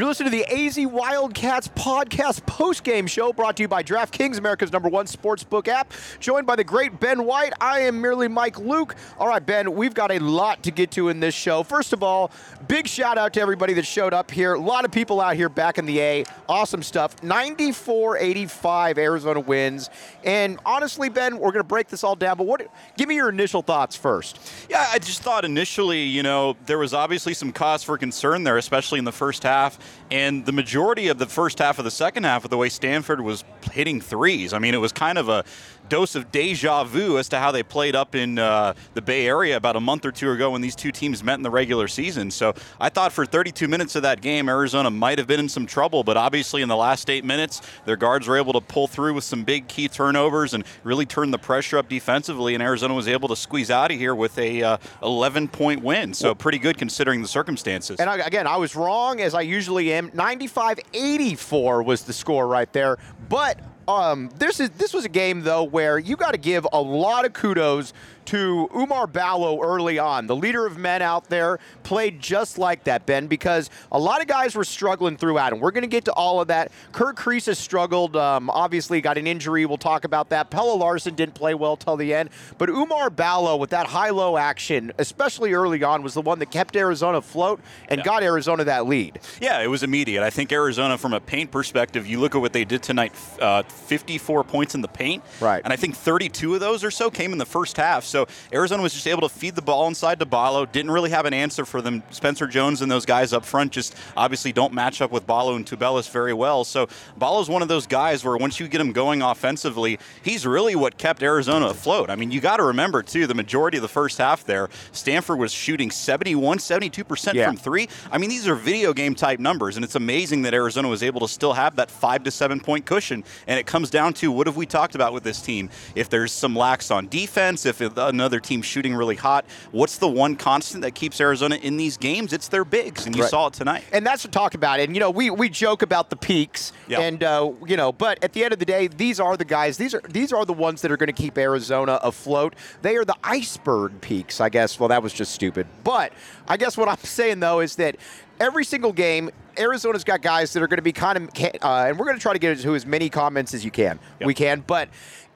You're listening to the AZ Wildcats podcast post-game show brought to you by DraftKings, America's number one sportsbook app. Joined by the great Ben White. I am merely Mike Luke. All right, Ben, we've got a lot to get to in this show. First of all, big shout out to everybody that showed up here. A lot of people out here back in the A. Awesome stuff. 94-85 Arizona wins. And honestly, Ben, we're going to break this all down, but what give me your initial thoughts first. Yeah, I just thought initially, you know, there was obviously some cause for concern there, especially in the first half. And the majority of the first half of the second half of the way Stanford was hitting threes. I mean, it was kind of a dose of deja vu as to how they played up in uh, the Bay Area about a month or two ago when these two teams met in the regular season. So I thought for 32 minutes of that game, Arizona might have been in some trouble, but obviously in the last eight minutes, their guards were able to pull through with some big key turnovers and really turn the pressure up defensively, and Arizona was able to squeeze out of here with a uh, 11 point win. So pretty good considering the circumstances. And I, again, I was wrong as I usually am. 95-84 was the score right there, but um, this is this was a game though where you got to give a lot of kudos to Oumar Ballo early on. The leader of men out there played just like that, Ben, because a lot of guys were struggling throughout, and we're going to get to all of that. Kerr has struggled, um, obviously got an injury. We'll talk about that. Pelle Larsson didn't play well till the end, but Oumar Ballo with that high-low action, especially early on, was the one that kept Arizona afloat and yeah. got Arizona that lead. Yeah, it was immediate. I think Arizona, from a paint perspective, you look at what they did tonight, uh, 54 points in the paint, right? And I think 32 of those or so came in the first half. So Arizona was just able to feed the ball inside to Ballo. Didn't really have an answer for them. Spencer Jones and those guys up front just obviously don't match up with Ballo and Tubelis very well. So Ballo's one of those guys where once you get him going offensively, he's really what kept Arizona afloat. I mean, you got to remember too, the majority of the first half there, Stanford was shooting 71, 72 percent yeah. from three. I mean, these are video game type numbers, and it's amazing that Arizona was able to still have that five to seven point cushion. And it comes down to what have we talked about with this team? If there's some lacks on defense, if another team shooting really hot. What's the one constant that keeps Arizona in these games? It's their bigs, and you right. saw it tonight. And that's what talk about it. And you know, we we joke about the peaks, yep. and uh, you know, but at the end of the day, these are the guys. These are these are the ones that are going to keep Arizona afloat. They are the iceberg peaks, I guess. Well, that was just stupid. But I guess what I'm saying though is that every single game, Arizona's got guys that are going to be kind of, uh, and we're going to try to get into as many comments as you can. Yep. We can, but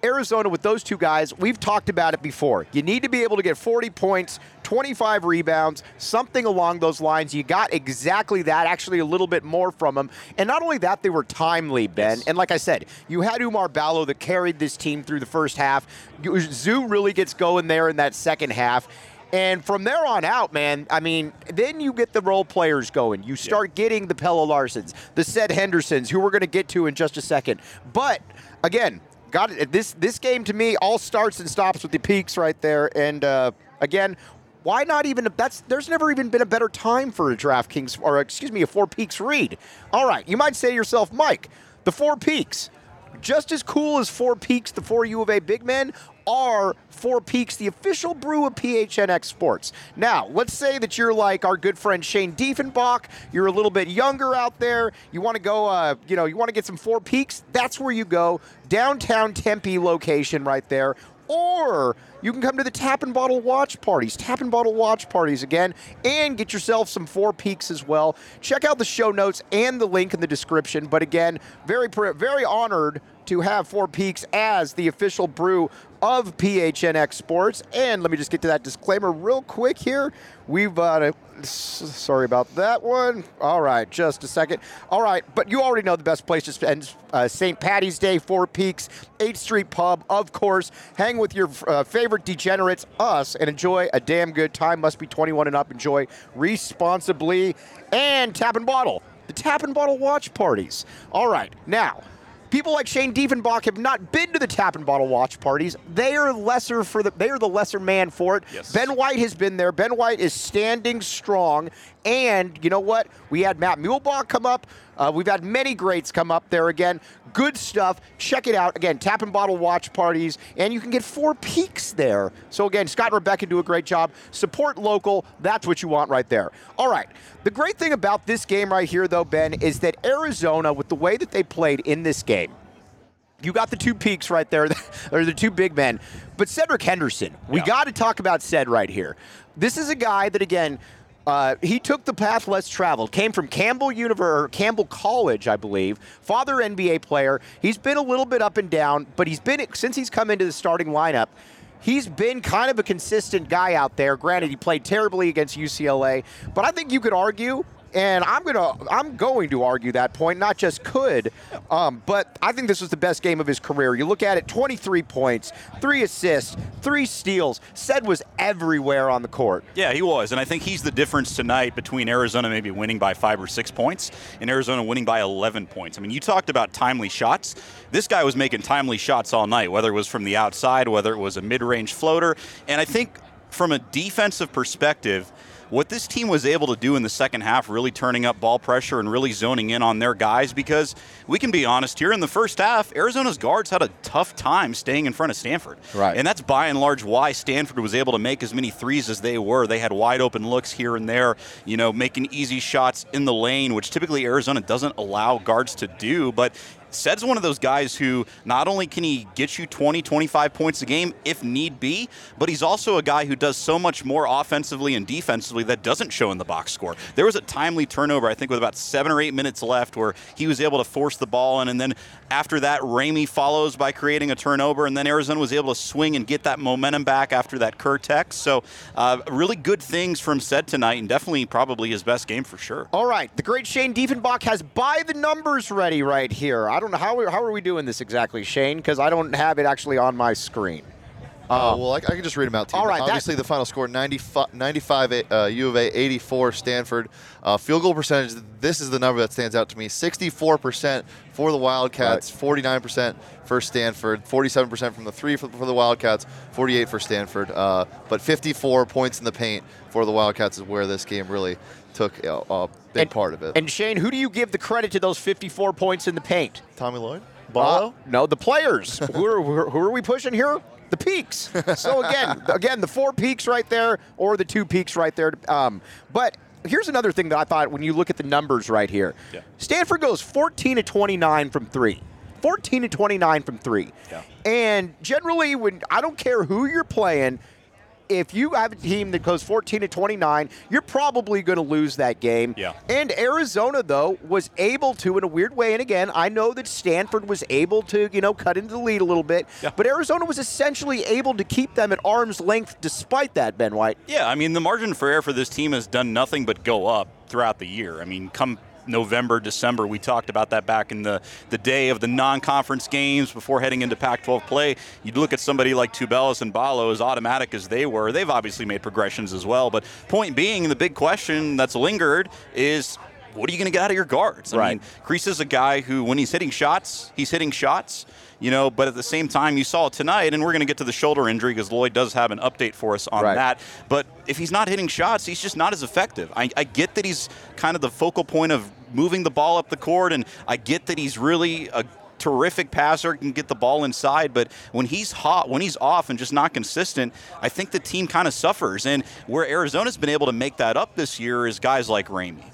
Arizona, with those two guys, we've talked about it before. You need to be able to get 40 points, 25 rebounds, something along those lines. You got exactly that, actually a little bit more from them. And not only that, they were timely, Ben. Yes. And like I said, you had Oumar Ballo that carried this team through the first half. Zu really gets going there in that second half. And from there on out, man, I mean, then you get the role players going. You start yeah. getting the Pelle Larssons, the Seth Hendersons, who we're going to get to in just a second. But again, got it. This this game to me all starts and stops with the peaks right there. And uh, again, why not even that's there's never even been a better time for a DraftKings or excuse me a Four Peaks read. All right, you might say to yourself, Mike, the Four Peaks, just as cool as Four Peaks, the four U of A big men, are Four Peaks, the official brew of PHNX Sports. Now, let's say that you're like our good friend Shane Diefenbach. You're a little bit younger out there. You want to go, uh, you know, you want to get some Four Peaks. That's where you go. Downtown Tempe location right there. or you can come to the Tap and Bottle watch parties, Tap and Bottle watch parties again, and get yourself some Four Peaks as well. Check out the show notes and the link in the description. But again, very very honored to have Four Peaks as the official brew of PHNX Sports. And let me just get to that disclaimer real quick here. We've got uh, a, sorry about that one. All right, just a second. All right, but you already know the best place to spend uh, St. Patty's Day, Four Peaks, 8th Street Pub, of course. Hang with your uh, favorite degenerates, us, and enjoy a damn good time. Must be 21 and up. Enjoy responsibly. And tap and bottle. The tap and bottle watch parties. All right, now people like Shane Diefenbach have not been to the tap and bottle watch parties. They are lesser for the they are the lesser man for it. Yes. Ben White has been there. Ben White is standing strong. And you know what? We had Matt Muehlbach come up. Uh, we've had many greats come up there again. Good stuff. Check it out. Again, tap and bottle watch parties, and you can get four peaks there. So, again, Scott and Rebecca do a great job. Support local. That's what you want right there. All right. The great thing about this game right here, though, Ben, is that Arizona, with the way that they played in this game, you got the two peaks right there, or the two big men. But Cedric Henderson, we yeah. got to talk about Ced right here. This is a guy that, again, uh, he took the path less traveled. Came from Campbell University, Campbell College, I believe. Father NBA player. He's been a little bit up and down, but he's been since he's come into the starting lineup. He's been kind of a consistent guy out there. Granted, he played terribly against UCLA, but I think you could argue and I'm gonna I'm going to argue that point, not just could, um, but I think this was the best game of his career. You look at it, 23 points, three assists, three steals. Ced was everywhere on the court. Yeah, he was, and I think he's the difference tonight between Arizona maybe winning by five or six points and Arizona winning by 11 points. I mean, you talked about timely shots. This guy was making timely shots all night, whether it was from the outside, whether it was a mid-range floater, and I think from a defensive perspective what this team was able to do in the second half, really turning up ball pressure and really zoning in on their guys, because we can be honest here, in the first half, Arizona's guards had a tough time staying in front of Stanford. Right. And that's by and large why Stanford was able to make as many threes as they were. They had wide open looks here and there, you know, making easy shots in the lane, which typically Arizona doesn't allow guards to do. But Ced's one of those guys who not only can he get you 20, 25 points a game if need be, but he's also a guy who does so much more offensively and defensively that doesn't show in the box score. There was a timely turnover, I think, with about seven or eight minutes left where he was able to force the ball in, and then after that, Ramey follows by creating a turnover, and then Arizona was able to swing and get that momentum back after that Kurtex. So, uh, really good things from Ced tonight, and definitely probably his best game for sure. All right, the great Shane Diefenbach has by the numbers ready right here. I don't know how, how are we doing this exactly, Shane, because I don't have it actually on my screen. Uh, well, I, I, can just read them out to you. All right. Obviously, the final score 95, 95 uh, U of A, 84 Stanford. Uh, field goal percentage, this is the number that stands out to me 64% for the Wildcats, right. 49% for Stanford, 47% from the three for, for the Wildcats, 48 for Stanford. Uh, but 54 points in the paint for the Wildcats is where this game really took a, a big and, part of it. And Shane, who do you give the credit to those 54 points in the paint? Tommy Lloyd? Ballo? Uh, no, the players. who, are, who are we pushing here? The peaks. So again, again, the four peaks right there, or the two peaks right there. Um, but here's another thing that I thought when you look at the numbers right here. Yeah. Stanford goes 14 to 29 from three. 14 to 29 from three. Yeah. And generally, when I don't care who you're playing, if you have a team that goes 14 to 29, you're probably going to lose that game. Yeah. And Arizona though was able to in a weird way and again, I know that Stanford was able to, you know, cut into the lead a little bit, yeah. but Arizona was essentially able to keep them at arm's length despite that, Ben White. Yeah, I mean, the margin for error for this team has done nothing but go up throughout the year. I mean, come November, December. We talked about that back in the, the day of the non conference games before heading into Pac 12 play. You'd look at somebody like Tubelis and Ballo, as automatic as they were. They've obviously made progressions as well. But point being, the big question that's lingered is what are you going to get out of your guards? I right. mean, Kriisa is a guy who, when he's hitting shots, he's hitting shots you know, but at the same time, you saw it tonight, and we're going to get to the shoulder injury because Lloyd does have an update for us on right. that. But if he's not hitting shots, he's just not as effective. I, I get that he's kind of the focal point of moving the ball up the court, and I get that he's really a terrific passer, can get the ball inside, but when he's hot, when he's off and just not consistent, I think the team kind of suffers. And where Arizona's been able to make that up this year is guys like Ramey,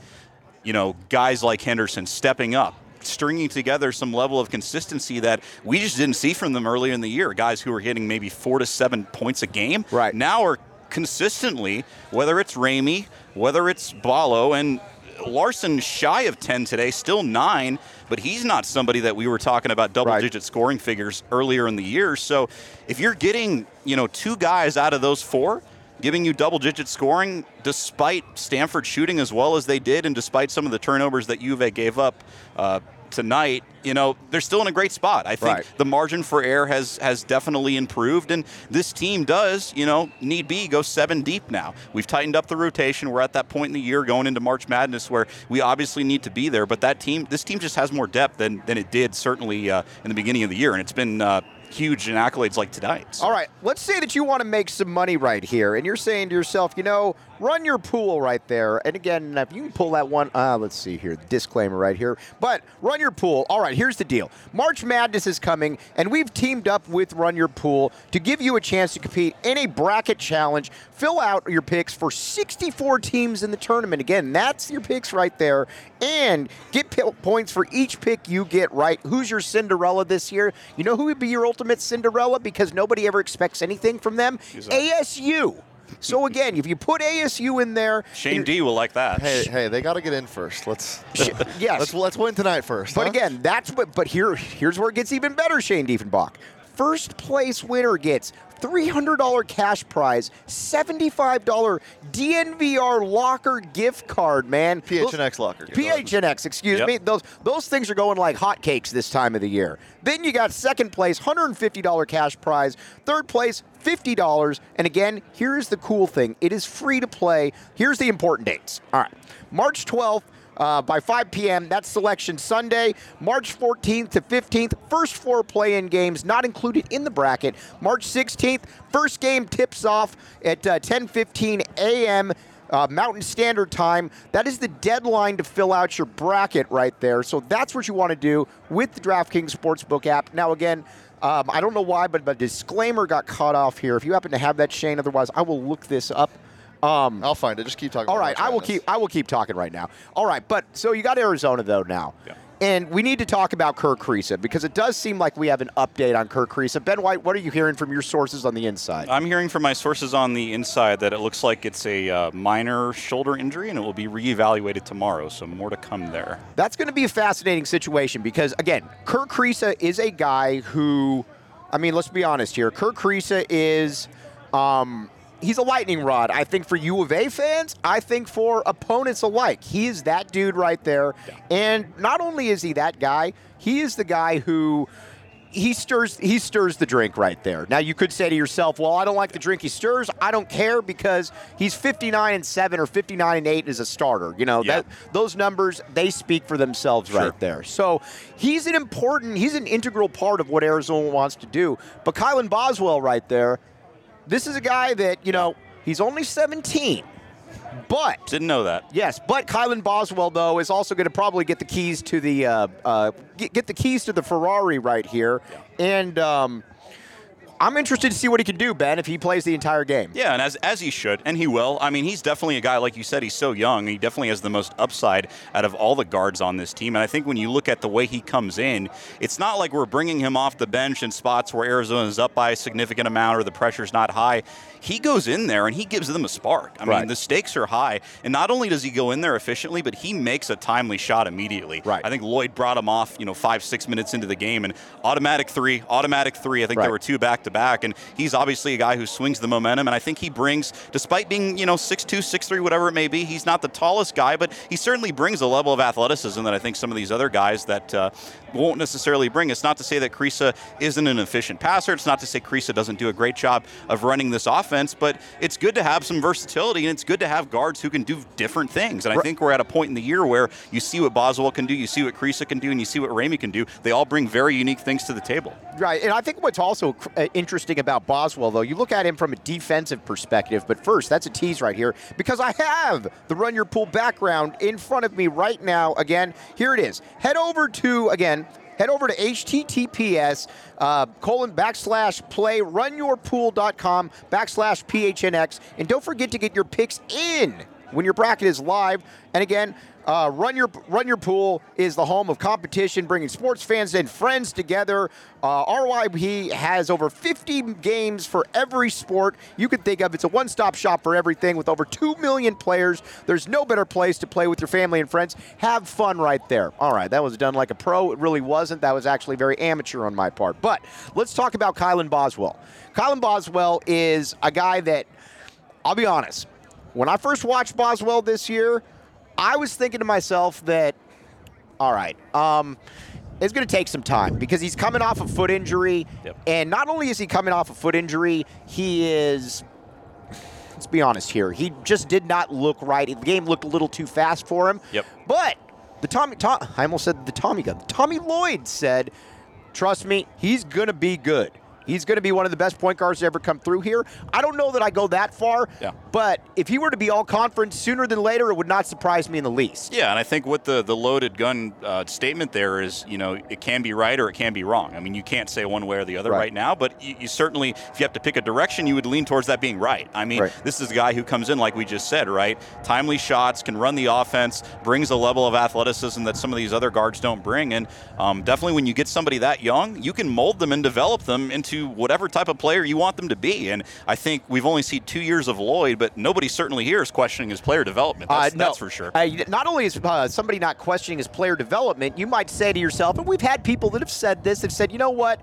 you know, guys like Henderson stepping up stringing together some level of consistency that we just didn't see from them earlier in the year. Guys who were hitting maybe four to seven points a game, right. now are consistently, whether it's Ramey, whether it's Ballo, and Larsson shy of 10 today, still nine, but he's not somebody that we were talking about double Right. digit scoring figures earlier in the year. So if you're getting, you know, two guys out of those four, giving you double digit scoring despite Stanford shooting as well as they did and despite some of the turnovers that Juve gave up uh, tonight, you know, they're still in a great spot. I think Right. the margin for error has has definitely improved, and this team does, you know, need be go seven deep now. We've tightened up the rotation. We're at that point in the year going into March Madness where we obviously need to be there. But that team, this team just has more depth than than it did certainly uh, in the beginning of the year, and it's been. Uh, Huge in accolades like tonight. So- All right, let's say that you want to make some money right here, and you're saying to yourself, you know, run your pool right there. And again, if you can pull that one, uh, let's see here, disclaimer right here. But run your pool. All right, here's the deal March Madness is coming, and we've teamed up with Run Your Pool to give you a chance to compete in a bracket challenge. Fill out your picks for 64 teams in the tournament. Again, that's your picks right there. And get p- points for each pick you get right. Who's your Cinderella this year? You know who would be your ultimate Cinderella because nobody ever expects anything from them? ASU. So again, if you put ASU in there, Shane D will like that. Hey, hey, they got to get in first. Let's yes. let's let's win tonight first. But huh? again, that's what. But here, here's where it gets even better. Shane Diefenbach, first place winner gets $300 cash prize, $75 DNVR locker gift card. Man, PHNX locker. PHNX, excuse Yep. me. Those those things are going like hotcakes this time of the year. Then you got second place, $150 cash prize. Third place, $50. And again, here's the cool thing: it is free to play. Here's the important dates. All right, March 12th. Uh, by 5 p.m. That's Selection Sunday, March 14th to 15th. First four play-in games not included in the bracket. March 16th, first game tips off at uh, 10:15 a.m. Uh, Mountain Standard Time. That is the deadline to fill out your bracket right there. So that's what you want to do with the DraftKings Sportsbook app. Now, again, um, I don't know why, but a disclaimer got cut off here. If you happen to have that, Shane, otherwise I will look this up. Um, I'll find it. Just keep talking. all about right, I will keep. I will keep talking right now. All right, but so you got Arizona though now, Yeah. and we need to talk about Kerr Kriisa because it does seem like we have an update on Kerr Kriisa. Ben White, what are you hearing from your sources on the inside? I'm hearing from my sources on the inside that it looks like it's a uh, minor shoulder injury and it will be reevaluated tomorrow. So more to come there. That's going to be a fascinating situation because, again, Kerr Kriisa is a guy who, I mean, let's be honest here. Kerr Kriisa is, um, he's a lightning rod. I think for U of A fans, I think for opponents alike. He is that dude right there. And not only is he that guy, he is the guy who. He stirs. He stirs the drink right there. Now you could say to yourself, "Well, I don't like the drink he stirs. I don't care because he's 59 and seven or 59 and eight as a starter. You know Yeah. that those numbers they speak for themselves Sure. right there. So he's an important, he's an integral part of what Arizona wants to do. But Kylan Boswell right there, this is a guy that you know he's only 17, but Didn't know that. Yes, but Kylan Boswell though is also going to probably get the keys to the uh, uh, get, get the keys to the Ferrari right here, and um, I'm interested to see what he can do, Ben, if he plays the entire game. Yeah, and as, as he should, and he will. I mean, he's definitely a guy, like you said, he's so young. He definitely has the most upside out of all the guards on this team. And I think when you look at the way he comes in, it's not like we're bringing him off the bench in spots where Arizona is up by a significant amount or the pressure's not high. He goes in there and he gives them a spark. I Right. mean, the stakes are high. And not only does he go in there efficiently, but he makes a timely shot immediately. Right. I think Lloyd brought him off, you know, five, six minutes into the game and automatic three, automatic three. I think Right. there were two back to back. And he's obviously a guy who swings the momentum. And I think he brings, despite being, you know, 6'2, 6'3, whatever it may be, he's not the tallest guy, but he certainly brings a level of athleticism that I think some of these other guys that uh, won't necessarily bring. It's not to say that Kriisa isn't an efficient passer. It's not to say Kriisa doesn't do a great job of running this offense, but it's good to have some versatility and it's good to have guards who can do different things. And I think we're at a point in the year where you see what Boswell can do, you see what Kriisa can do, and you see what Ramey can do. They all bring very unique things to the table. Right, and I think what's also uh, interesting about Boswell, though, you look at him from a defensive perspective. But first, that's a tease right here because I have the Run Your Pool background in front of me right now. Again, here it is. Head over to again. Head over to https uh, colon backslash play runyourpool.com backslash phnx and don't forget to get your picks in when your bracket is live. And again, uh, Run Your Run Your Pool is the home of competition, bringing sports fans and friends together. Uh, has over 50 games for every sport you can think of. It's a one-stop shop for everything with over 2 million players. There's no better place to play with your family and friends. Have fun right there. All right, that was done like a pro. It really wasn't. That was actually very amateur on my part. But let's talk about Kylan Boswell. Kylan Boswell is a guy that, I'll be honest, when I first watched Boswell this year, I was thinking to myself that, all right, um, it's going to take some time because he's coming off a foot injury. Yep. And not only is he coming off a foot injury, he is, let's be honest here, he just did not look right. The game looked a little too fast for him. Yep. But the Tommy, Tom, I almost said the Tommy gun. Tommy Lloyd said, trust me, he's going to be good. He's going to be one of the best point guards to ever come through here. I don't know that I go that far, Yeah. but if he were to be all conference sooner than later, it would not surprise me in the least. Yeah, and I think what the the loaded gun uh, statement there is, you know, it can be right or it can be wrong. I mean, you can't say one way or the other Right. right, now, but you, you certainly, if you have to pick a direction, you would lean towards that being right. I mean, Right. this is a guy who comes in like we just said, right? Timely shots, can run the offense, brings a level of athleticism that some of these other guards don't bring, and um, definitely when you get somebody that young, you can mold them and develop them into whatever type of player you want them to be. And I think we've only seen two years of Lloyd, but nobody certainly here is questioning his player development. That's, Uh, no. that's for sure. Uh, not only is uh, somebody not questioning his player development, you might say to yourself, and we've had people that have said this, have said, you know what?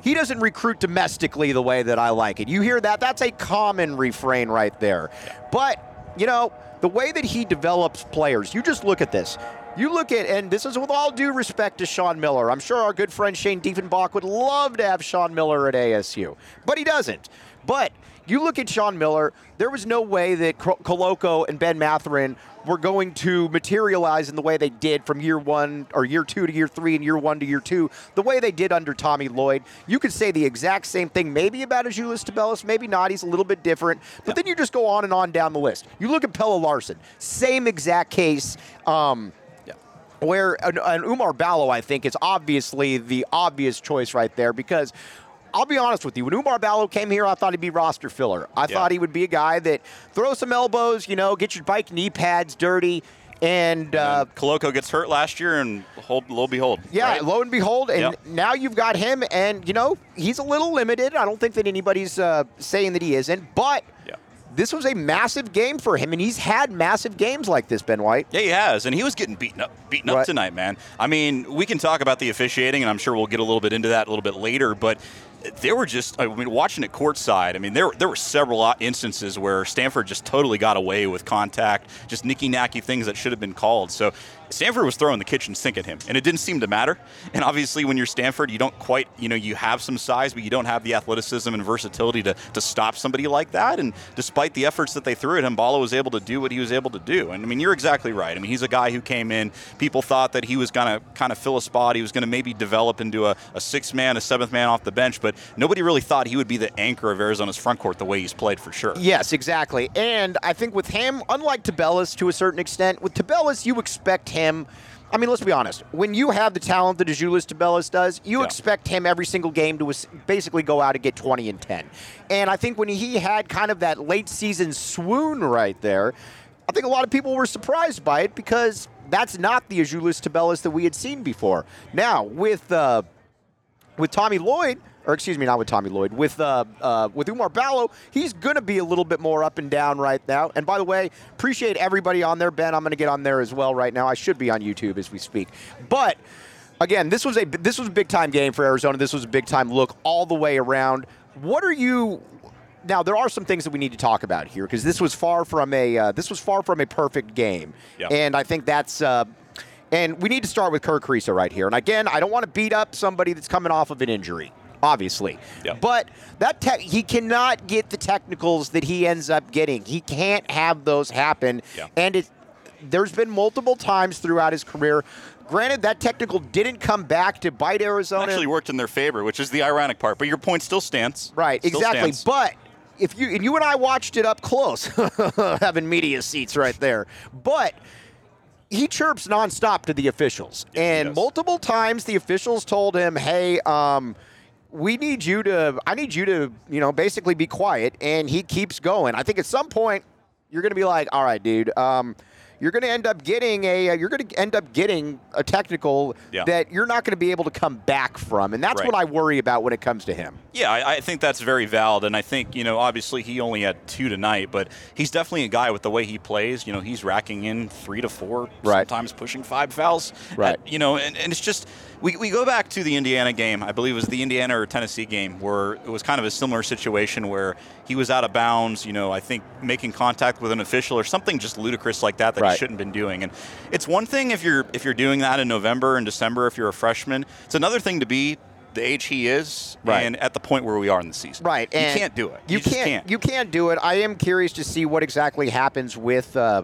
He doesn't recruit domestically the way that I like it. You hear that? That's a common refrain right there. But, you know, the way that he develops players, you just look at this. You look at, and this is with all due respect to Sean Miller. I'm sure our good friend Shane Diefenbach would love to have Sean Miller at ASU, but he doesn't. But you look at Sean Miller, there was no way that Koloko and Ben Mathurin were going to materialize in the way they did from year one or year two to year three and year one to year two, the way they did under Tommy Lloyd. You could say the exact same thing maybe about Azuolas Tubelis, maybe not. He's a little bit different. But then you just go on and on down the list. You look at Pelle Larsson, same exact case. Um, where an, an Oumar Ballo, I think, is obviously the obvious choice right there because I'll be honest with you. When Oumar Ballo came here, I thought he'd be roster filler. I Yeah. thought he would be a guy that throw some elbows, you know, get your bike knee pads dirty, and uh, And Koloko gets hurt last year, and hold, lo and behold. yeah, right? lo and behold, and Yep. now you've got him, and you know he's a little limited. I don't think that anybody's uh, saying that he isn't, but. This was a massive game for him, and he's had massive games like this, Ben White. Yeah, he has, and he was getting beaten up, beaten up tonight, man. I mean, we can talk about the officiating, and I'm sure we'll get a little bit into that a little bit later. But there were just, I mean, watching it courtside. I mean, there there were several instances where Stanford just totally got away with contact, just nicky nacky things that should have been called. So Stanford was throwing the kitchen sink at him, and it didn't seem to matter. And obviously, when you're Stanford, you don't quite, you know, you have some size, but you don't have the athleticism and versatility to, to stop somebody like that. And despite the efforts that they threw at him, Ballo was able to do what he was able to do. And I mean, you're exactly right. I mean, he's a guy who came in, people thought that he was going to kind of fill a spot, he was going to maybe develop into a, a sixth man, a seventh man off the bench, but nobody really thought he would be the anchor of Arizona's front court the way he's played for sure. Yes, exactly. And I think with him, unlike Tubelis to a certain extent, with Tubelis, you expect him. I mean, let's be honest. When you have the talent that Azuolas Tubelis does, you Yeah. expect him every single game to basically go out and get 20 and 10. And I think when he had kind of that late season swoon right there, I think a lot of people were surprised by it because that's not the Azulis Tabellis that we had seen before. Now, with uh, with Tommy Lloyd, or excuse me, not with Tommy Lloyd, with uh, uh, with Oumar Ballo, he's going to be a little bit more up and down right now. And by the way, appreciate everybody on there. Ben, I'm going to get on there as well right now. I should be on YouTube as we speak. But again, this was a this was a big time game for Arizona. This was a big time look all the way around. What are you? Now there are some things that we need to talk about here because this was far from a uh, this was far from a perfect game, Yeah. and I think that's. Uh, and we need to start with Kerr Kriisa right here. And again, I don't want to beat up somebody that's coming off of an injury, obviously. Yeah. But that te- he cannot get the technicals that he ends up getting. He can't have those happen. Yeah. And it, there's been multiple times throughout his career. Granted, that technical didn't come back to bite Arizona. Actually worked in their favor, which is the ironic part. But your point still stands. Right, Still exactly. stands. But if you and you and I watched it up close, having media seats right there. But he chirps nonstop to the officials, Yeah, and multiple times the officials told him, "Hey, um." We need you to. I need you to, you know, basically be quiet. And he keeps going. I think at some point, you're going to be like, all right, dude. Um, you're going to end up getting a uh, you're going to end up getting a technical Yeah. that you're not going to be able to come back from, and that's Right. what I worry about when it comes to him. Yeah, I, I think that's very valid, and I think you know, obviously he only had two tonight, but he's definitely a guy with the way he plays. You know, he's racking in three to four, Right. sometimes pushing five fouls. Right. Uh, you know, and, and it's just we, we go back to the Indiana game. I believe it was the Indiana or Tennessee game where it was kind of a similar situation where he was out of bounds. You know, I think making contact with an official or something just ludicrous like that that Right. he shouldn't have been doing. And it's one thing if you're if you're doing that in November and December if you're a freshman. It's another thing to be the age he is Right. and at the point where we are in the season. Right, You and can't do it. You, just can't, can't. You can't do it. I am curious to see what exactly happens with. Uh,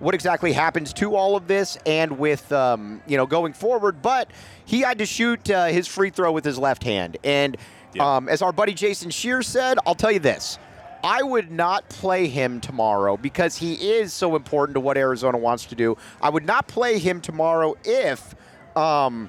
what exactly happens to all of this and with um, you know going forward? But he had to shoot uh, his free throw with his left hand, and Yeah. um, as our buddy Jason Scheer said, I'll tell you this: I would not play him tomorrow because he is so important to what Arizona wants to do. I would not play him tomorrow if. Um,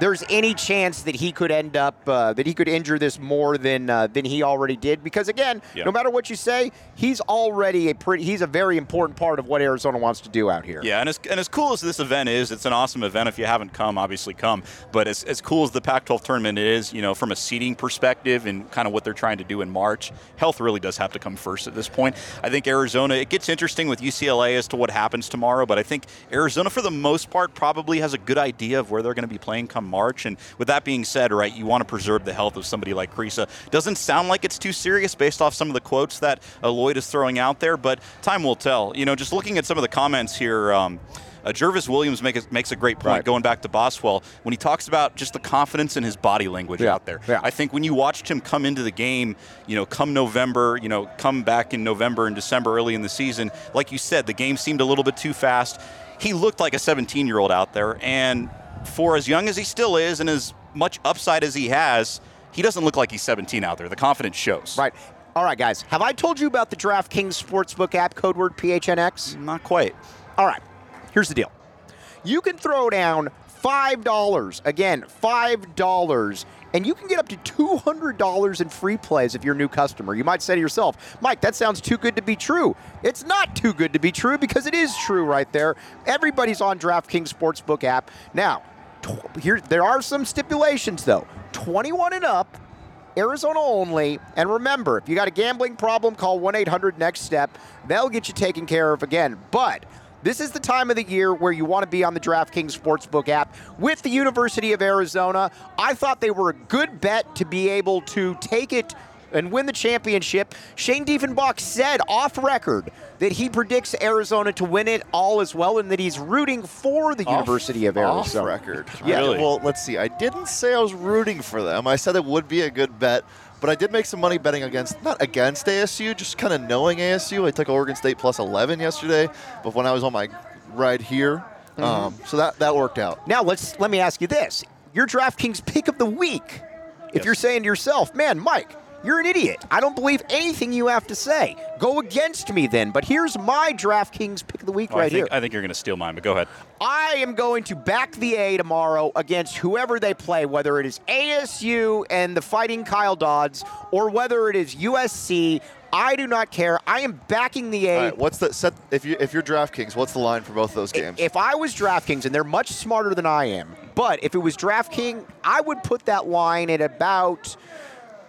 there's any chance that he could end up uh, that he could injure this more than uh, than he already did because again Yeah. no matter what you say he's already a pretty he's a very important part of what Arizona wants to do out here Yeah, and as, and as cool as this event is, it's an awesome event. If you haven't come, obviously come. But as, as cool as the Pac-12 tournament is, you know, from a seeding perspective and kind of what they're trying to do in March, health really does have to come first at this point. I think Arizona, it gets interesting with UCLA as to what happens tomorrow, but I think Arizona, for the most part, probably has a good idea of where they're going to be playing come March. And with that being said, right, you want to preserve the health of somebody like Kriisa. Doesn't sound like it's too serious based off some of the quotes that uh, Lloyd is throwing out there, but time will tell. You know, just looking at some of the comments here. Um, uh, Jervis Williams make a, makes a great point Right. going back to Boswell when he talks about just the confidence in his body language Yeah, out there. yeah. I think when you watched him come into the game, you know, come November, you know, come back in November and December early in the season, like you said, the game seemed a little bit too fast. He looked like a 17 year old out there, and for as young as he still is and as much upside as he has, he doesn't look like he's 17 out there. The confidence shows. right all right guys have I told you about the DraftKings Sportsbook app code word PHNX Not quite. All right, here's the deal. You can throw down $5, again, $5, and you can get up to $200 in free plays if you're a new customer. You might say to yourself, Mike, that sounds too good to be true. It's not too good to be true because it is true right there. Everybody's on DraftKings Sportsbook app. Now, here there are some stipulations though. 21 and up, Arizona only. And remember, if you got a gambling problem, call 1 800 Next Step. They'll get you taken care of again. But this is the time of the year where you want to be on the DraftKings Sportsbook app with the University of Arizona. I thought they were a good bet to be able to take it and win the championship. Shane Diefenbach said off record that he predicts Arizona to win it all as well and that he's rooting for the University of Arizona. Off record. Yeah. Really? Well, let's see. I didn't say I was rooting for them. I said it would be a good bet, but I did make some money betting against, not against ASU, just kind of knowing ASU. I took Oregon State plus 11 yesterday, but when I was on my ride here, Mm-hmm. um, so that that worked out. Now let's let me ask you this: Your DraftKings pick of the week. If Yes. you're saying to yourself, "Man, Mike, you're an idiot. I don't believe anything you have to say. Go against me then." But here's my DraftKings pick of the week Oh, I right think, here. I think you're going to steal mine, but go ahead. I am going to back the A tomorrow against whoever they play, whether it is ASU and the Fighting Kyle Dodds or whether it is USC. I do not care. I am backing the A. All right, what's the set? If you if you're DraftKings, what's the line for both of those games? If I was DraftKings, and they're much smarter than I am, but if it was DraftKings, I would put that line at about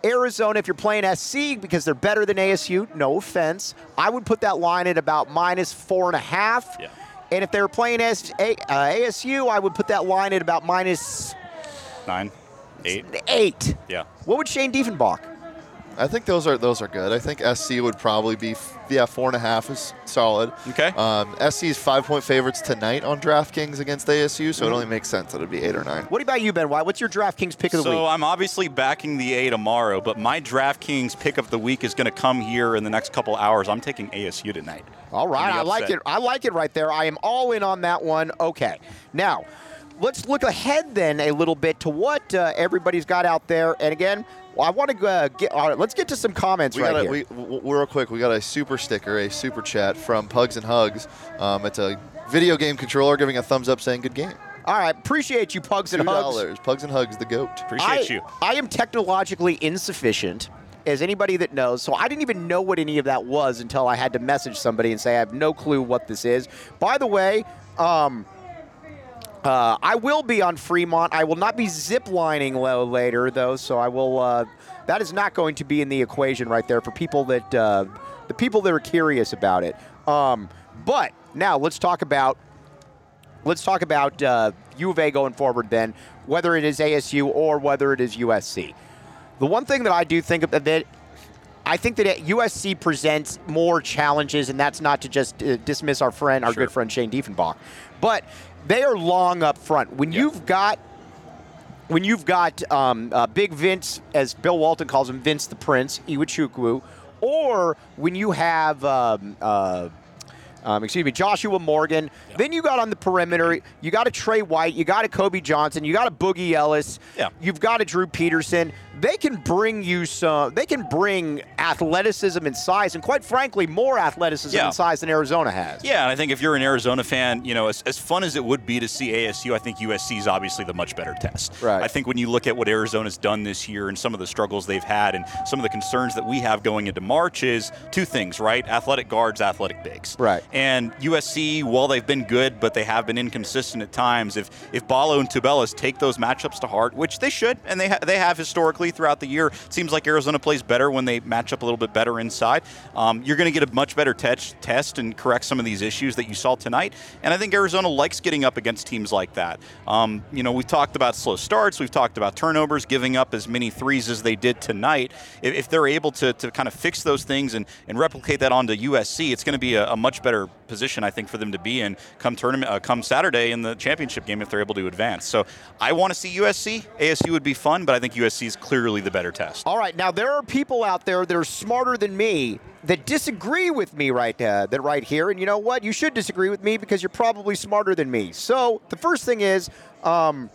Arizona. If you're playing SC because they're better than ASU, no offense, I would put that line at about minus four and a half. Yeah. And if they were playing S- A- uh, ASU, I would put that line at about minus Nine, eight. eight. Yeah. What would Shane Diefenbach? I think those are those are good. I think SC would probably be f- yeah four and a half is solid. Okay. Um, is five point favorites tonight on DraftKings against ASU, so it only makes sense that it'd be eight or nine. What about you, Ben Why? What's your DraftKings pick of the so week? So I'm obviously backing the A tomorrow, but my DraftKings pick of the week is going to come here in the next couple hours. I'm taking ASU tonight. All right, I like it. I like it right there. I am all in on that one. Okay, now let's look ahead then a little bit to what uh, everybody's got out there. And again, I want to uh, get. All right, let's get to some comments We right got a, here. we, w- w- real quick. We got a super sticker, a super chat from Pugs and Hugs. Um, it's a video game controller giving a thumbs up, saying "Good game." all right, appreciate you, Pugs Two and Hugs. dollars. Pugs and Hugs, the goat. Appreciate I, you. I am technologically insufficient, as anybody that knows. So I didn't even know what any of that was until I had to message somebody and say I have no clue what this is. By the way, um, uh, I will be on Fremont. I will not be zip lining later, though, so I will. Uh, that is not going to be in the equation right there for people that uh, the people that are curious about it. Um, but now let's talk about let's talk about uh, U of A going forward. Then, whether it is ASU or whether it is USC. The one thing that I do think of that I think that USC presents more challenges, and that's not to just uh, dismiss our friend, our sure. good friend Shane Diefenbach, but they are long up front. When yep. you've got when you've got um, uh, Big Vince, as Bill Walton calls him, Vince the Prince, Iwuchukwu, or when you have um, uh, um, excuse me, Joshua Morgan. Yeah. Then you got on the perimeter, you got a Trey White, you got a Kobe Johnson, you got a Boogie Ellis, yeah. you've got a Drew Peterson. They can bring you some. They can bring athleticism and size, and quite frankly, more athleticism yeah. and size than Arizona has. Yeah, and I think if you're an Arizona fan, you know, as, as fun as it would be to see ASU, I think USC is obviously the much better test. Right. I think when you look at what Arizona's done this year and some of the struggles they've had, and some of the concerns that we have going into March is two things, right? Athletic guards, athletic bigs. Right. And USC, while they've been good, but they have been inconsistent at times. If if Ballo and Tubelis take those matchups to heart, which they should, and they ha- they have historically throughout the year, it seems like Arizona plays better when they match up a little bit better inside. Um, you're going to get a much better te- test and correct some of these issues that you saw tonight. And I think Arizona likes getting up against teams like that. Um, you know, we've talked about slow starts, we've talked about turnovers, giving up as many threes as they did tonight. If, if they're able to, to kind of fix those things and, and replicate that onto USC, it's going to be a, a much better position, I think, for them to be in come tournament, uh, come Saturday in the championship game if they're able to advance. So I want to see USC. ASU would be fun, but I think USC is clearly the better test. All right, now there are people out there that are smarter than me that disagree with me right uh, that right here, and you know what? You should disagree with me because you're probably smarter than me. So the first thing is. Um,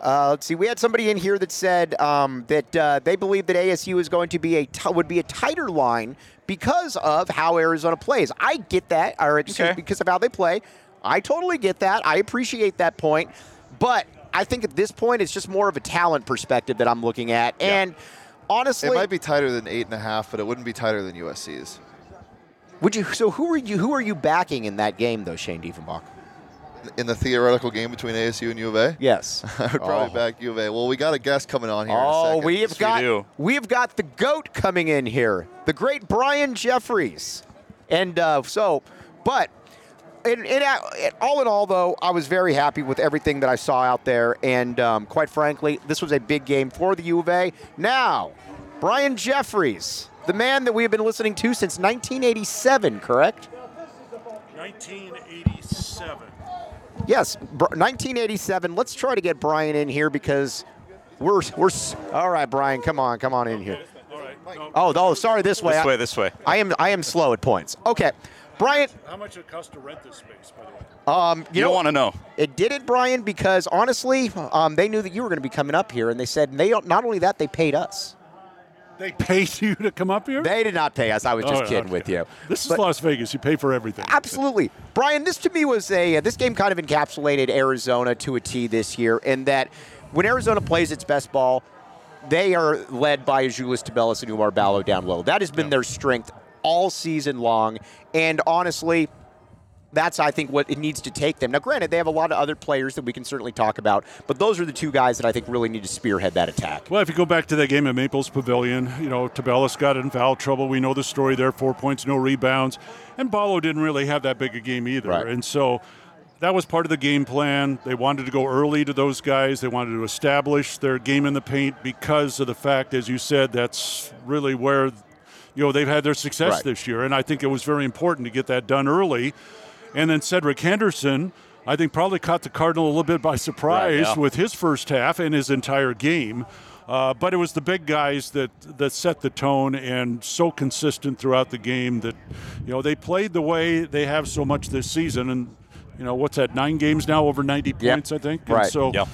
uh, let's see. We had somebody in here that said um, that uh, they believe that ASU is going to be a t- would be a tighter line because of how Arizona plays. I get that, or okay. because of how they play. I totally get that. I appreciate that point, but I think at this point it's just more of a talent perspective that I'm looking at, yeah. and honestly, it might be tighter than eight and a half, but it wouldn't be tighter than USC's. Would you? So who are you? Who are you backing in that game, though, Shane Diefenbach? in the theoretical game between ASU and U of A? Yes. I would probably oh. back U of A. Well, we got a guest coming on here. Oh, we have got we we've got the goat coming in here, the great Brian Jeffries, and uh, so, but. All in all, though, I was very happy with everything that I saw out there, and um, quite frankly, this was a big game for the U of A. Now, Brian Jeffries, the man that we have been listening to since 1987, correct? 1987. Yes, 1987. Let's try to get Brian in here because we're we're all right. Brian, come on, come on in here. Oh, oh, sorry. This way. This way. This way. I am I am slow at points. Okay, Brian. How much it cost to rent this space, by the way? Um, you, you don't want to know. It did it, Brian, because honestly, um, they knew that you were going to be coming up here, and they said they don't. Only that, they paid us. They paid you to come up here? They did not pay us. I was just oh, kidding okay. with you. This is but Las Vegas. You pay for everything. Absolutely. Brian, this to me was a uh, this game kind of encapsulated Arizona to a T this year in that when Arizona plays its best ball, they are led by Azuolas Tubelis and Umar Ballo down low. That has been yeah. their strength all season long. And honestly, that's I think what it needs to take them. Now, granted, they have a lot of other players that we can certainly talk about, but those are the two guys that I think really need to spearhead that attack. Well, if you go back to that game at Maples Pavilion, you know Tubelis got in foul trouble. We know the story there: four points, no rebounds, and Ballo didn't really have that big a game either. Right. And so that was part of the game plan. They wanted to go early to those guys. They wanted to establish their game in the paint because of the fact, as you said, that's really where you know they've had their success right. this year. And I think it was very important to get that done early and then Cedric Henderson, I think, probably caught the Cardinal a little bit by surprise right, yeah. with his first half and his entire game. Uh, but it was the big guys that, that set the tone and so consistent throughout the game that, you know, they played the way they have so much this season. And, you know, what's that, nine games now, over 90 points, yep. I think? Right. And so yep.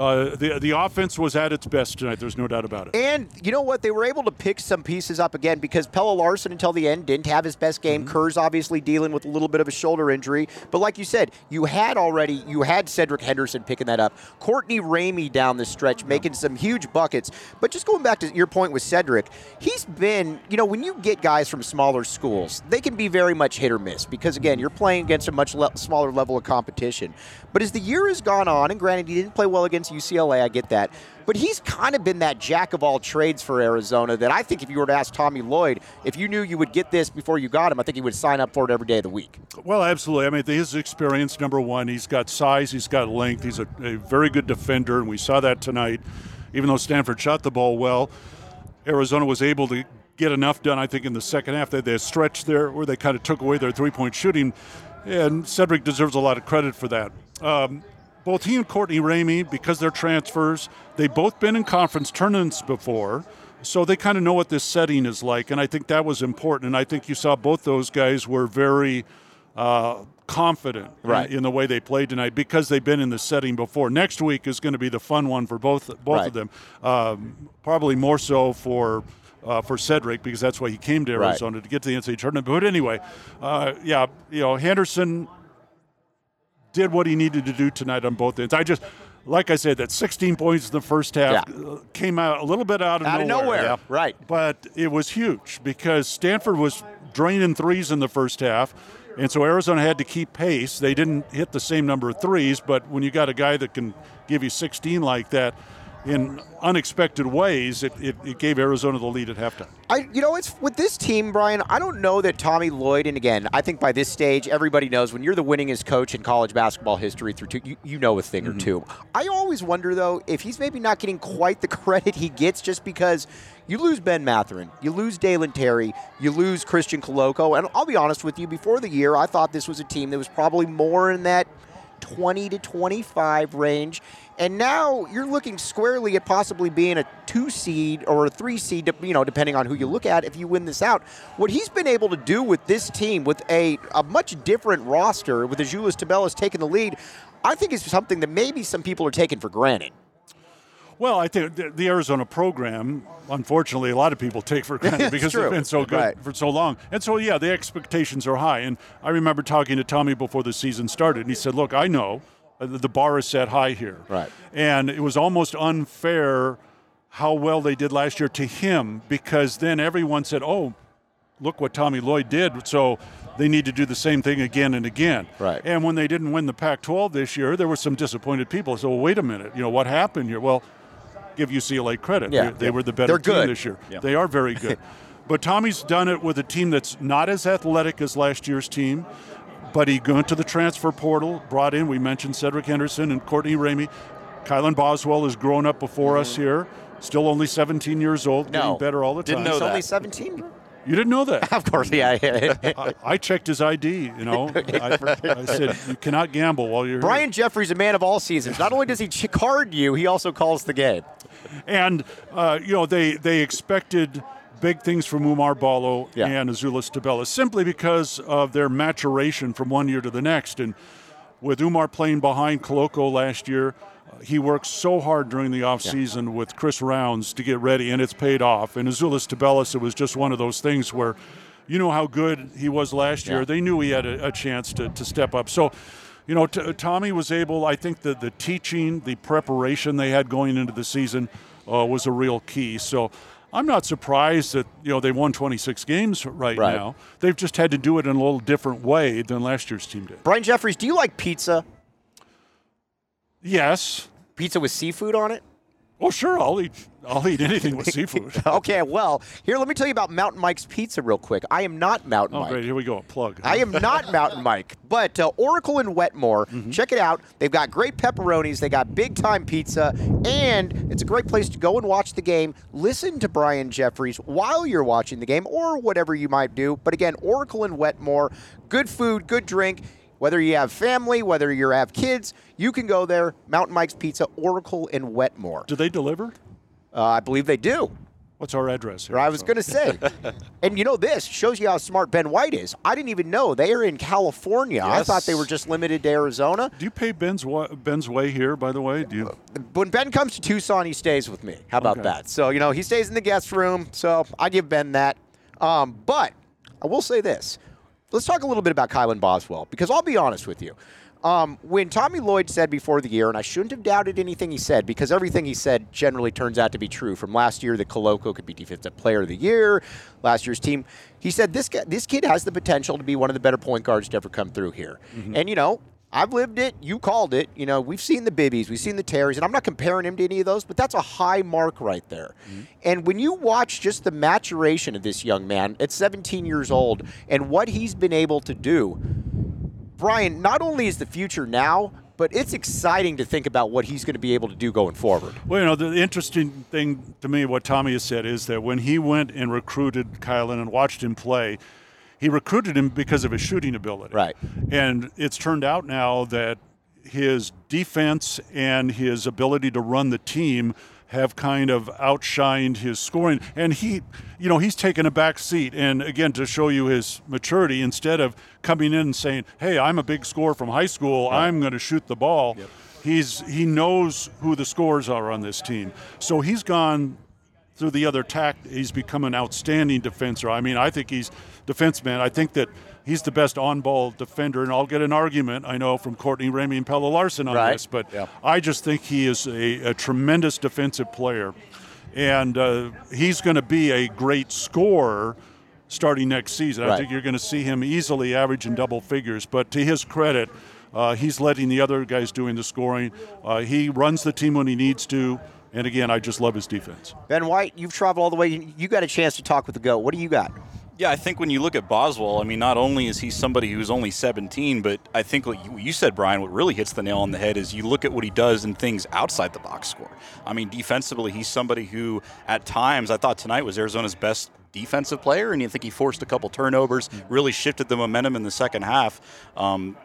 Uh, the the offense was at its best tonight. There's no doubt about it. And you know what? They were able to pick some pieces up again because Pelle Larsson until the end didn't have his best game. Mm-hmm. Kerr's obviously dealing with a little bit of a shoulder injury, but like you said, you had already you had Cedric Henderson picking that up. Courtney Ramey down the stretch making some huge buckets. But just going back to your point with Cedric, he's been you know when you get guys from smaller schools, they can be very much hit or miss because again you're playing against a much le- smaller level of competition. But as the year has gone on, and granted he didn't play well against UCLA, I get that. But he's kind of been that jack of all trades for Arizona that I think if you were to ask Tommy Lloyd, if you knew you would get this before you got him, I think he would sign up for it every day of the week. Well, absolutely. I mean, his experience, number one, he's got size, he's got length, he's a, a very good defender, and we saw that tonight. Even though Stanford shot the ball well, Arizona was able to get enough done, I think, in the second half. They had a stretch there where they kind of took away their three point shooting, and Cedric deserves a lot of credit for that. Um, both he and Courtney Ramey, because they're transfers, they've both been in conference tournaments before, so they kind of know what this setting is like, and I think that was important. And I think you saw both those guys were very uh, confident right. in, in, the way they played tonight because they've been in the setting before. Next week is going to be the fun one for both both right. of them, um, probably more so for. Uh, for Cedric, because that's why he came to Arizona right. to get to the NCAA tournament. But anyway, uh, yeah, you know, Henderson did what he needed to do tonight on both ends. I just, like I said, that 16 points in the first half yeah. Uh, came out a little bit out of out nowhere. Of nowhere. Yeah. Right. But it was huge because Stanford was draining threes in the first half. And so Arizona had to keep pace. They didn't hit the same number of threes, but when you got a guy that can give you 16 like that, in unexpected ways, it, it, it, gave Arizona the lead at halftime. I, you know, it's with this team, Brian. I don't know that Tommy Lloyd, and again, I think by this stage, everybody knows when you're the winningest coach in college basketball history through two, you, you know a thing mm-hmm. or two. I always wonder though if he's maybe not getting quite the credit he gets just because you lose Ben Mathurin, you lose Dalen Terry, you lose Christian Koloko, and I'll be honest with you, before the year, I thought this was a team that was probably more in that 20 to 25 range. And now you're looking squarely at possibly being a two seed or a three seed, you know, depending on who you look at if you win this out. What he's been able to do with this team, with a, a much different roster, with Azuolas Tubelis taking the lead, I think is something that maybe some people are taking for granted. Well, I think the Arizona program, unfortunately, a lot of people take for granted because true. they've been so good right. for so long. And so, yeah, the expectations are high. And I remember talking to Tommy before the season started, and he said, "Look, I know uh, the bar is set high here, right? And it was almost unfair how well they did last year to him because then everyone said, "Oh, look what Tommy Lloyd did." So they need to do the same thing again and again. Right. And when they didn't win the Pac-12 this year, there were some disappointed people. So well, wait a minute, you know what happened here? Well give UCLA credit. Yeah. They, they were the better They're team good. this year. Yeah. They are very good. but Tommy's done it with a team that's not as athletic as last year's team. But he went to the transfer portal, brought in, we mentioned Cedric Henderson and Courtney Ramey. Kylan Boswell has grown up before mm-hmm. us here, still only 17 years old, no. getting better all the Didn't time. know He's that. only 17. You didn't know that? of course, yeah. I, I, checked his ID. You know, I, I, said you cannot gamble while you're Brian here. Jeffries, a man of all seasons. Not only does he card you, he also calls the game. And uh, you know they they expected big things from Oumar Ballo yeah. and Azuolas Tubelis simply because of their maturation from one year to the next. And with Oumar playing behind Koloko last year, he worked so hard during the offseason yeah. with Chris Rounds to get ready, and it's paid off. And Azuolas Tubelis, it was just one of those things where you know how good he was last year. Yeah. They knew he had a, a chance to, to step up. So you know, t- Tommy was able, I think the, the teaching, the preparation they had going into the season uh, was a real key. So I'm not surprised that, you know, they won 26 games right, right, now. They've just had to do it in a little different way than last year's team did. Brian Jeffries, do you like pizza? Yes. Pizza with seafood on it? Oh, sure. I'll eat. I'll eat anything with seafood. okay, well, here, let me tell you about Mountain Mike's Pizza real quick. I am not Mountain oh, Mike. great. Here we go. A plug. I am not Mountain Mike, but uh, Oracle and Wetmore. Mm-hmm. Check it out. They've got great pepperonis. They got big time pizza, and it's a great place to go and watch the game. Listen to Brian Jeffries while you're watching the game, or whatever you might do. But again, Oracle and Wetmore, good food, good drink. Whether you have family, whether you have kids, you can go there. Mountain Mike's Pizza, Oracle and Wetmore. Do they deliver? Uh, I believe they do. What's our address here? I was So- going to say, and you know this shows you how smart Ben White is. I didn't even know they are in California. I thought they were just limited to Arizona. Do you pay Ben's Ben's way here? By the way, do you? When Ben comes to Tucson, he stays with me. How about Okay. that? So you know he stays in the guest room. So I give Ben that. Um, but I will say this: let's talk a little bit about Kylan Boswell because I'll be honest with you. Um, when Tommy Lloyd said before the year, and I shouldn't have doubted anything he said because everything he said generally turns out to be true. From last year, that Koloko could be Defensive Player of the Year, last year's team. He said this guy, this kid has the potential to be one of the better point guards to ever come through here. And you know, I've lived it. You called it. You know, we've seen the Bibbies, we've seen the Terrys, and I'm not comparing him to any of those, but that's a high mark right there. Mm-hmm. And when you watch just the maturation of this young man at 17 years old and what he's been able to do, Brian, not only is the future now, but it's exciting to think about what he's going to be able to do going forward. Well, you know, the interesting thing to me, what Tommy has said, is that when he went and recruited Kylan and watched him play, he recruited him because of his shooting ability. Right. And it's turned out now that his defense and his ability to run the team have kind of outshined his scoring. And he, you know, he's taken a back seat. And again, to show you his maturity, instead of coming in and saying, hey, I'm a big scorer from high school, I'm going to shoot the ball. He's he knows who the scores are on this team. So he's gone through the other tact, he's become an outstanding defender. I mean, I think he's defense man. I think that he's the best on-ball defender, and I'll get an argument, I know, from Courtney Ramey and Pelle Larsson on Right. this, but Yeah. I just think he is a, a tremendous defensive player, and uh, he's going to be a great scorer starting next season. I think you're going to see him easily average in double figures, but to his credit, uh, he's letting the other guys doing the scoring. Uh, he runs the team when he needs to. And again, I just love his defense. Ben White, you've traveled all the way. You you got a chance to talk with the GOAT. What do you got? Yeah, I think when you look at Boswell, I mean, not only is he somebody who's only 17, but I think what you, you said, Brian, what really hits the nail on the head is you look at what he does in things outside the box score. I mean, defensively, he's somebody who, at times, I thought tonight was Arizona's best defensive player, and you think he forced a couple turnovers, really shifted the momentum in the second half. Um,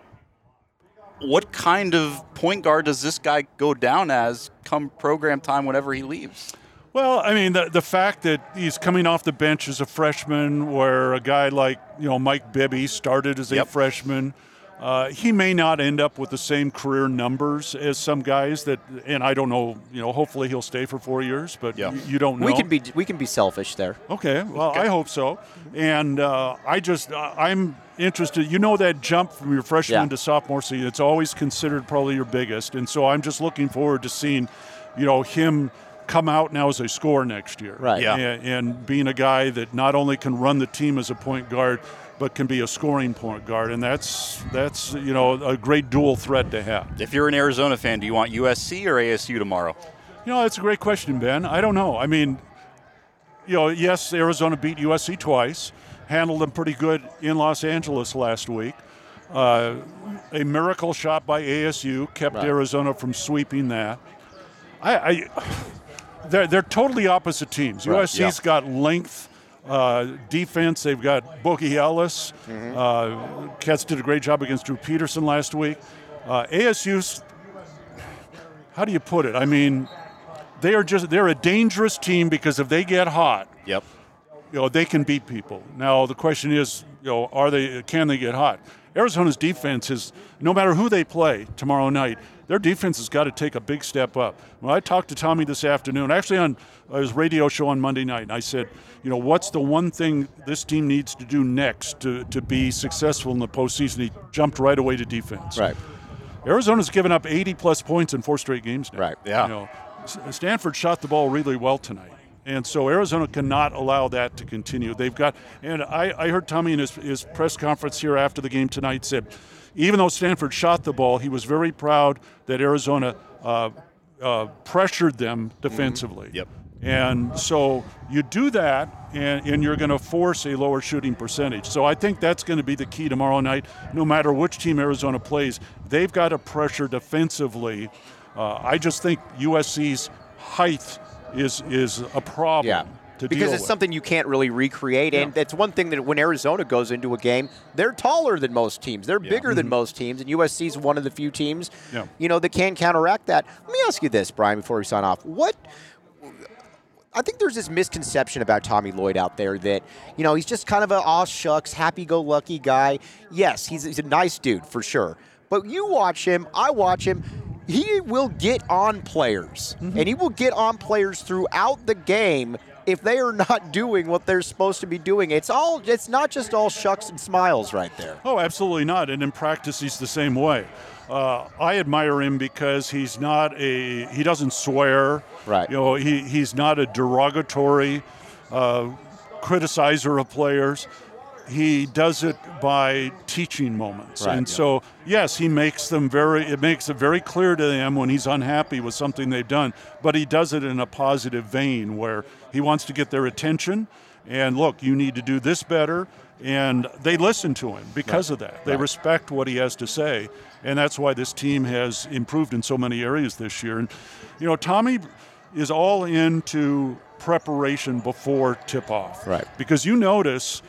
what kind of point guard does this guy go down as come program time whenever he leaves? Well, I mean, the, the fact that he's coming off the bench as a freshman, where a guy like, you know, Mike Bibby started as a Yep. freshman, uh, he may not end up with the same career numbers as some guys that, and I don't know, you know, hopefully he'll stay for four years, but Yeah. you, you don't know. We can be we can be selfish there. Okay, well, I hope so. And uh, I just, uh, I'm interested. You know that jump from your freshman Yeah. to sophomore season, it's always considered probably your biggest. And so I'm just looking forward to seeing, you know, him come out now as a scorer next year. Right. Yeah. And, and being a guy that not only can run the team as a point guard, but can be a scoring point guard. And that's, that's you know, a great dual threat to have. If you're an Arizona fan, do you want USC or ASU tomorrow? You know, that's a great question, Ben. I don't know. I mean, you know, yes, Arizona beat USC twice, handled them pretty good in Los Angeles last week. Uh, a miracle shot by ASU kept Right. Arizona from sweeping that. I, I they're, they're totally opposite teams. Right, USC's got length. Uh, defense, they've got Boogie Ellis. Mm-hmm. Uh, Cats did a great job against Drew Peterson last week. Uh, ASU's, how do you put it? I mean, they are just they're a dangerous team because if they get hot, Yep. you know, they can beat people. Now the question is, you know, are they can they get hot? Arizona's defense is no matter who they play tomorrow night, their defense has got to take a big step up. When I talked to Tommy this afternoon, actually on uh, his radio show on Monday night, and I said, you know, what's the one thing this team needs to do next to, to be successful in the postseason? He jumped right away to defense. Right. Arizona's given up 80 plus points in four straight games now. Right. Yeah. You know, uh, Stanford shot the ball really well tonight. And so Arizona cannot allow that to continue. They've got, and I, I heard Tommy in his, his press conference here after the game tonight said, even though Stanford shot the ball, he was very proud that Arizona uh, uh, pressured them defensively. Yep. And so you do that, and, and you're going to force a lower shooting percentage. So I think that's going to be the key tomorrow night. No matter which team Arizona plays, they've got to pressure defensively. Uh, I just think USC's height is is a problem. Yeah. Because it's with. something you can't really recreate, and that's one thing that when Arizona goes into a game, they're taller than most teams. They're bigger than most teams, and USC's one of the few teams, Yeah. you know, that can counteract that. Let me ask you this, Brian, before we sign off: What I think there's this misconception about Tommy Lloyd out there that, you know, he's just kind of a aw shucks, happy go lucky guy. Yes, he's, he's a nice dude for sure. But you watch him, I watch him, he will get on players. Mm-hmm. And he will get on players throughout the game if they are not doing what they're supposed to be doing. It's all it's not just all shucks and smiles right there. Oh, absolutely not. And in practice he's the same way. Uh, I admire him because he's not a he doesn't swear. Right. You know, he, he's not a derogatory uh, criticizer of players he does it by teaching moments. Right, and yeah. so, yes, he makes them very, it makes it very clear to them when he's unhappy with something they've done, but he does it in a positive vein where he wants to get their attention and look, you need to do this better. And they listen to him because right. of that. They right. respect what he has to say. And that's why this team has improved in so many areas this year. And, you know, Tommy is all into preparation before tip off. Right. Because you notice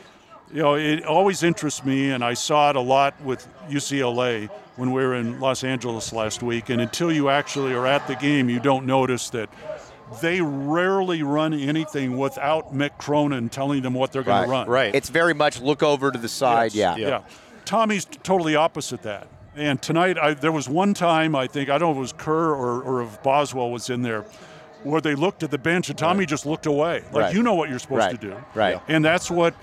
you know, it always interests me, and I saw it a lot with UCLA when we were in Los Angeles last week. And until you actually are at the game, you don't notice that they rarely run anything without Mick Cronin telling them what they're going to run. Right. It's very much look over to the side. Yes. Yeah. yeah. Tommy's totally opposite that. And tonight, I, there was one time I think I don't know if it was Kerr or, or if Boswell was in there, where they looked at the bench and Tommy right. just looked away. Like right. you know what you're supposed right. to do. Right. And that's what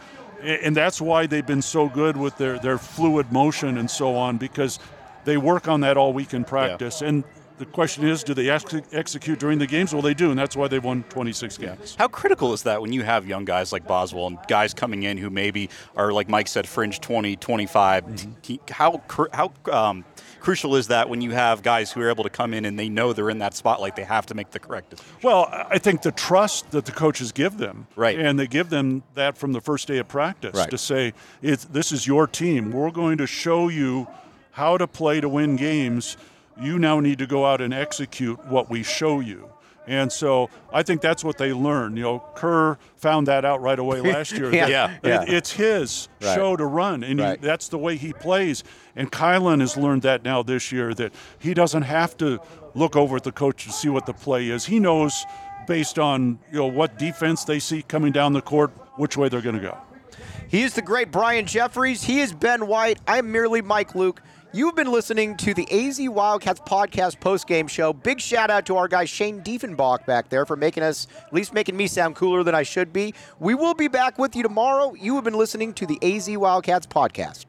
and that's why they've been so good with their, their fluid motion and so on because they work on that all week in practice. Yeah. And the question is, do they ex- execute during the games? Well, they do, and that's why they've won 26 games. How critical is that when you have young guys like Boswell and guys coming in who maybe are, like Mike said, fringe 20, 25? Mm-hmm. How, how um, crucial is that when you have guys who are able to come in and they know they're in that spotlight, they have to make the correct decision? Well, I think the trust that the coaches give them, right, and they give them that from the first day of practice right. to say, "This is your team. We're going to show you how to play to win games." You now need to go out and execute what we show you. And so I think that's what they learned. You know, Kerr found that out right away last year. yeah, yeah. yeah. It, it's his right. show to run, and right. he, that's the way he plays. And Kylan has learned that now this year that he doesn't have to look over at the coach to see what the play is. He knows based on you know what defense they see coming down the court, which way they're going to go. He is the great Brian Jeffries. He is Ben White. I'm merely Mike Luke. You've been listening to the AZ Wildcats podcast post-game show. Big shout out to our guy Shane Diefenbach back there for making us, at least making me sound cooler than I should be. We will be back with you tomorrow. You have been listening to the AZ Wildcats podcast.